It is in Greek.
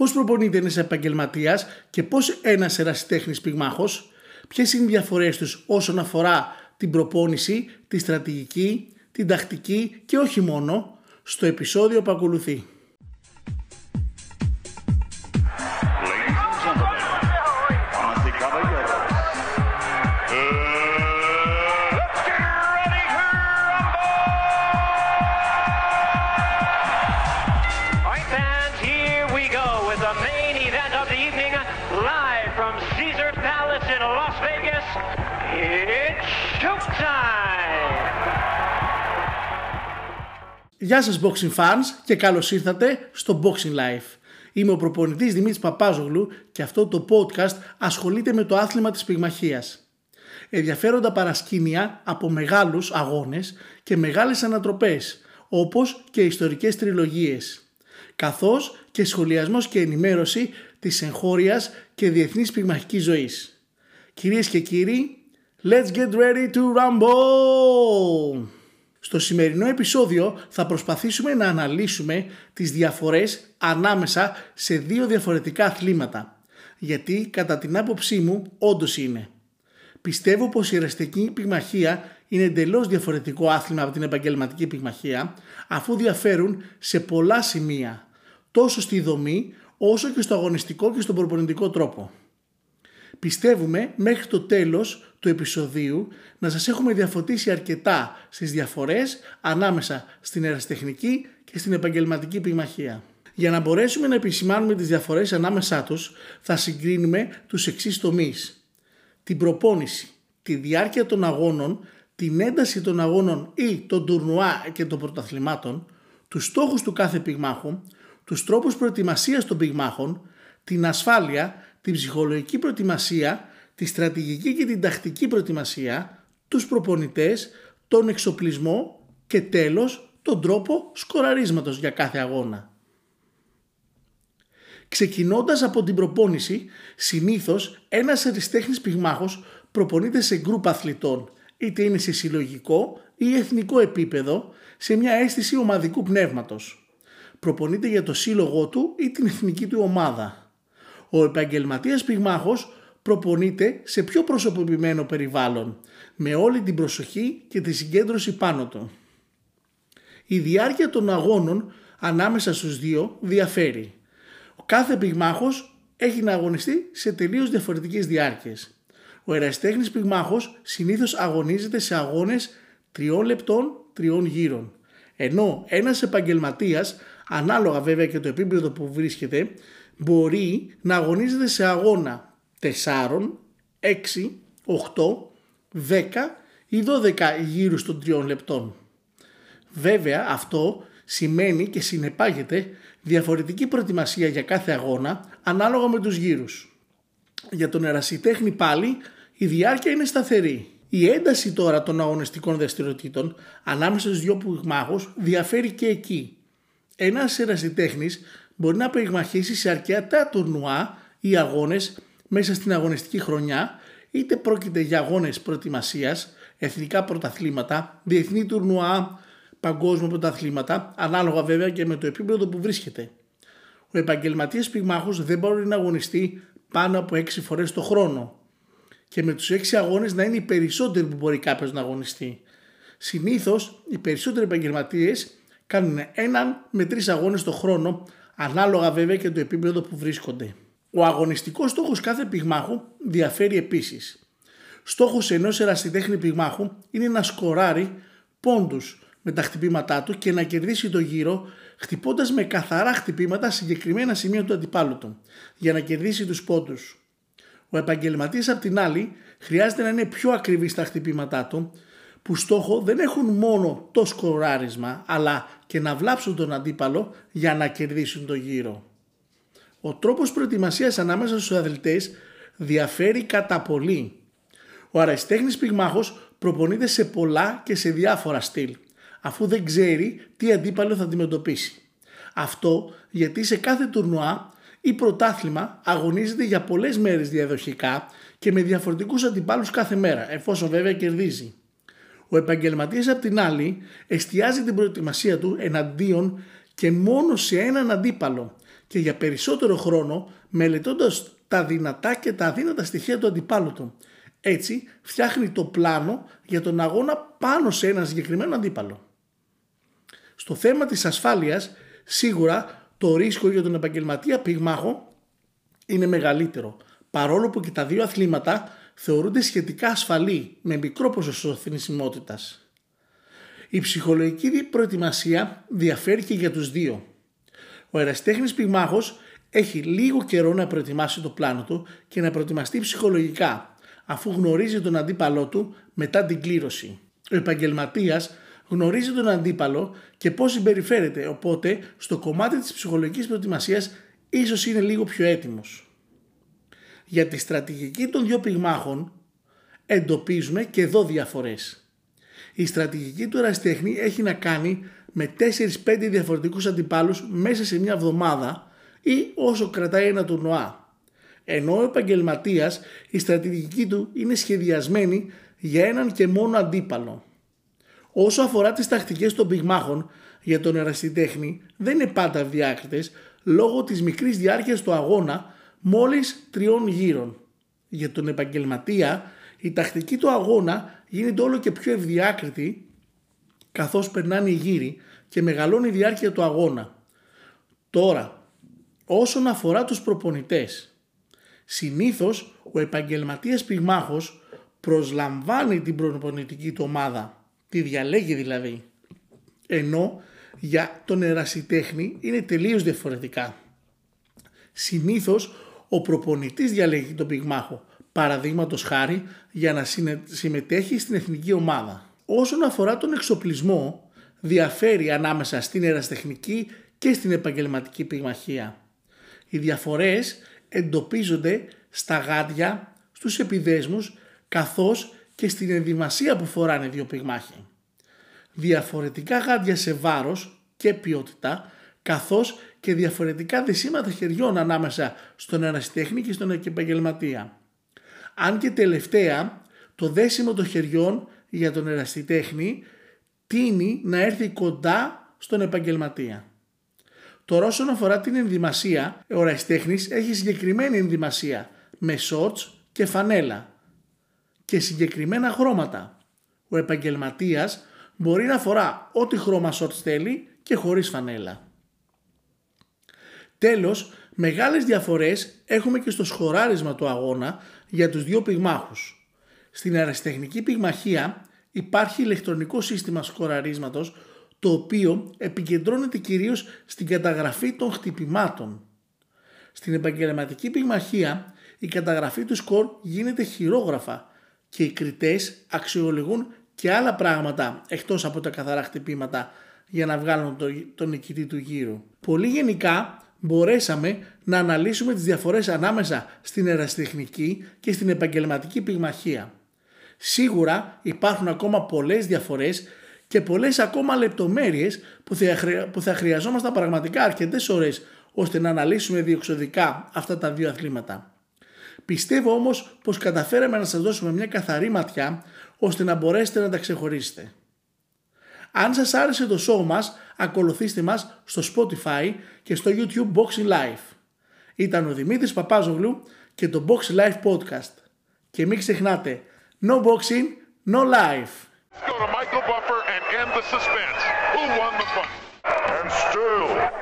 πώς προπονείται ένας επαγγελματίας και πώς ένας ερασιτέχνης πυγμάχος, ποιες είναι οι διαφορές τους όσον αφορά την προπόνηση, τη στρατηγική, την τακτική και όχι μόνο; Στο επεισόδιο που ακολουθεί. Γεια σας boxing fans και καλώς ήρθατε στο Boxing Life. Είμαι ο προπονητής Δημήτρης Παπάζογλου και αυτό το podcast ασχολείται με το άθλημα της πυγμαχίας. Ενδιαφέροντα παρασκήνια από μεγάλους αγώνες και μεγάλες ανατροπές, όπως και ιστορικές τριλογίες, καθώς και σχολιασμός και ενημέρωση της εγχώριας και διεθνής πυγμαχικής ζωής. Κυρίες και κύριοι, let's get ready to rumble! Στο σημερινό επεισόδιο θα προσπαθήσουμε να αναλύσουμε τις διαφορές ανάμεσα σε δύο διαφορετικά αθλήματα. Γιατί κατά την άποψή μου όντως είναι. Πιστεύω πως η εραστική πυγμαχία είναι εντελώς διαφορετικό άθλημα από την επαγγελματική πυγμαχία αφού διαφέρουν σε πολλά σημεία τόσο στη δομή όσο και στο αγωνιστικό και στον προπονητικό τρόπο. Πιστεύουμε μέχρι το τέλος του επεισοδίου να σας έχουμε διαφωτίσει αρκετά στις διαφορές ανάμεσα στην ερασιτεχνική και στην επαγγελματική πυγμαχία. Για να μπορέσουμε να επισημάνουμε τις διαφορές ανάμεσά τους θα συγκρίνουμε τους εξής τομείς. Την προπόνηση, τη διάρκεια των αγώνων, την ένταση των αγώνων ή των τουρνουά και των πρωταθλημάτων, τους στόχους του κάθε πυγμάχου, τους τρόπους προετοιμασίας των πυγμάχων, την ασφάλεια, την ψυχολογική προετοιμασία, τη στρατηγική και την τακτική προετοιμασία, τους προπονητές, τον εξοπλισμό και τέλος τον τρόπο σκοραρίσματος για κάθε αγώνα. Ξεκινώντας από την προπόνηση, συνήθως ένας αριστέχνης πυγμάχος προπονείται σε γκρουπ αθλητών, είτε είναι σε συλλογικό ή εθνικό επίπεδο, σε μια αίσθηση ομαδικού πνεύματος. Προπονείται για το σύλλογό του ή την εθνική του ομάδα. Ο επαγγελματίας πυγμάχος προπονείται σε πιο προσωποποιημένο περιβάλλον, με όλη την προσοχή και τη συγκέντρωση πάνω του. Η διάρκεια των αγώνων ανάμεσα στους δύο διαφέρει. Ο κάθε πυγμάχος έχει να αγωνιστεί σε τελείως διαφορετικές διάρκειες. Ο εραστέχνης πυγμάχος συνήθως αγωνίζεται σε αγώνες τριών λεπτών, τριών γύρων. Ενώ ένας επαγγελματίας, ανάλογα βέβαια και το επίπεδο που βρίσκεται, μπορεί να αγωνίζεται σε αγώνα 4, 6, 8, 10 ή 12 γύρους των 3 λεπτών. Βέβαια αυτό σημαίνει και συνεπάγεται διαφορετική προετοιμασία για κάθε αγώνα ανάλογα με τους γύρους. Για τον ερασιτέχνη πάλι η διάρκεια είναι σταθερή. Η ένταση τώρα των αγωνιστικών δραστηριοτήτων ανάμεσα στους δυο πυγμάχους διαφέρει και εκεί. Ένας ερασιτέχνης μπορεί να περιγμαχίσει σε αρκετά τουρνουά ή αγώνες μέσα στην αγωνιστική χρονιά, είτε πρόκειται για αγώνες προετοιμασίας, εθνικά πρωταθλήματα, διεθνή τουρνουά, παγκόσμια πρωταθλήματα, ανάλογα βέβαια και με το επίπεδο που βρίσκεται. Ο επαγγελματίας πυγμάχος δεν μπορεί να αγωνιστεί πάνω από 6 φορές το χρόνο και με τους 6 αγώνες να είναι οι περισσότεροι που μπορεί κάποιος να αγωνιστεί. Συνήθως οι περισσότεροι επαγγελματίες κάνουν έναν με τρεις αγώνες το χρόνο ανάλογα βέβαια και το επίπεδο που βρίσκονται. Ο αγωνιστικός στόχος κάθε πυγμάχου διαφέρει επίσης. Στόχος ενός ερασιτέχνη πυγμάχου είναι να σκοράρει πόντους με τα χτυπήματά του και να κερδίσει το γύρο χτυπώντας με καθαρά χτυπήματα συγκεκριμένα σημεία του αντιπάλου του για να κερδίσει τους πόντους. Ο επαγγελματίας απ' την άλλη χρειάζεται να είναι πιο ακριβή στα χτυπήματά του που στόχο δεν έχουν μόνο το σκοράρισμα αλλά και να βλάψουν τον αντίπαλο για να κερδίσουν το γύρο. Ο τρόπος προετοιμασίας ανάμεσα στους αθλητές διαφέρει κατά πολύ. Ο αραστέχνης πυγμάχος προπονείται σε πολλά και σε διάφορα στυλ αφού δεν ξέρει τι αντίπαλο θα αντιμετωπίσει. Αυτό γιατί σε κάθε τουρνουά ή πρωτάθλημα αγωνίζεται για πολλές μέρες διαδοχικά και με διαφορετικούς αντιπάλους κάθε μέρα εφόσον βέβαια κερδίζει. Ο επαγγελματίας απ' την άλλη εστιάζει την προετοιμασία του εναντίον και μόνο σε έναν αντίπαλο και για περισσότερο χρόνο μελετώντας τα δυνατά και τα αδύνατα στοιχεία του αντιπάλου του. Έτσι φτιάχνει το πλάνο για τον αγώνα πάνω σε ένα συγκεκριμένο αντίπαλο. Στο θέμα της ασφάλειας σίγουρα το ρίσκο για τον επαγγελματία πυγμάχο είναι μεγαλύτερο παρόλο που και τα δύο αθλήματα θεωρούνται σχετικά ασφαλή με μικρό ποσοστό θνησιμότητας. Η ψυχολογική προετοιμασία διαφέρει και για τους δύο. Ο εραστέχνης πυγμάχος έχει λίγο καιρό να προετοιμάσει το πλάνο του και να προετοιμαστεί ψυχολογικά αφού γνωρίζει τον αντίπαλό του μετά την κλήρωση. Ο επαγγελματίας γνωρίζει τον αντίπαλο και πώς συμπεριφέρεται οπότε στο κομμάτι της ψυχολογικής προετοιμασίας ίσως είναι λίγο πιο έτοιμος. Για τη στρατηγική των δύο πυγμάχων εντοπίζουμε και εδώ διαφορές. Η στρατηγική του εραστέχνη έχει να κάνει με 4-5 διαφορετικούς αντιπάλους μέσα σε μια εβδομάδα ή όσο κρατάει ένα τουρνουά. Ενώ ο επαγγελματίας η στρατηγική του είναι σχεδιασμένη για έναν και μόνο αντίπαλο. Όσο αφορά τις τακτικές των πυγμάχων για τον ερασιτέχνη δεν είναι πάντα ευδιάκριτες λόγω της μικρής διάρκειας του αγώνα μόλις τριών γύρων. Για τον επαγγελματία η τακτική του αγώνα γίνεται όλο και πιο ευδιάκριτη καθώς περνάνε οι γύροι και μεγαλώνει η διάρκεια του αγώνα. Τώρα, όσον αφορά τους προπονητές, συνήθως ο επαγγελματίας πυγμάχος προσλαμβάνει την προπονητική του ομάδα, τη διαλέγει δηλαδή, ενώ για τον ερασιτέχνη είναι τελείως διαφορετικά. Συνήθως ο προπονητής διαλέγει τον πυγμάχο, παραδείγματος χάρη για να συμμετέχει στην εθνική ομάδα. Όσον αφορά τον εξοπλισμό, διαφέρει ανάμεσα στην εραστεχνική και στην επαγγελματική πυγμαχία. Οι διαφορές εντοπίζονται στα γάντια, στους επιδέσμους, καθώς και στην ενδυμασία που φοράνε οι δύο πυγμάχοι. Διαφορετικά γάντια σε βάρος και ποιότητα, καθώς και διαφορετικά δεσίματα χεριών ανάμεσα στον ερασιτέχνη και στον επαγγελματία. Αν και τελευταία, το δέσιμο των χεριών για τον ερασιτέχνη τίνει να έρθει κοντά στον επαγγελματία. Τώρα όσον αφορά την ενδυμασία, ο ερασιτέχνης έχει συγκεκριμένη ενδυμασία με shorts και φανέλα και συγκεκριμένα χρώματα. Ο επαγγελματίας μπορεί να φορά ό,τι χρώμα shorts θέλει και χωρίς φανέλα. Τέλος, μεγάλες διαφορές έχουμε και στο σχοράρισμα του αγώνα για τους δύο πυγμάχους. Στην αεραστεχνική πυγμαχία υπάρχει ηλεκτρονικό σύστημα σκοραρίσματος το οποίο επικεντρώνεται κυρίως στην καταγραφή των χτυπημάτων. Στην επαγγελματική πυγμαχία η καταγραφή του σκορ γίνεται χειρόγραφα και οι κριτές αξιολογούν και άλλα πράγματα εκτός από τα καθαρά χτυπήματα για να βγάλουν τον νικητή του γύρου. Πολύ γενικά μπορέσαμε να αναλύσουμε τις διαφορές ανάμεσα στην εραστεχνική και στην επαγγελματική πυγμαχία. Σίγουρα υπάρχουν ακόμα πολλές διαφορές και πολλές ακόμα λεπτομέρειες που θα, που θα χρειαζόμασταν πραγματικά αρκετές ώρες ώστε να αναλύσουμε διεξοδικά αυτά τα δύο αθλήματα. Πιστεύω όμως πως καταφέραμε να σας δώσουμε μια καθαρή ματιά ώστε να μπορέσετε να τα ξεχωρίσετε. Αν σας άρεσε το show μας, ακολουθήστε μας στο Spotify και στο YouTube Boxing Life. Ήταν ο Δημήτρης Παπάζογλου και το Boxing Life Podcast. Και μην ξεχνάτε, no boxing, no life. Go to Michael Buffer and end the suspense. Who won the fight? And still.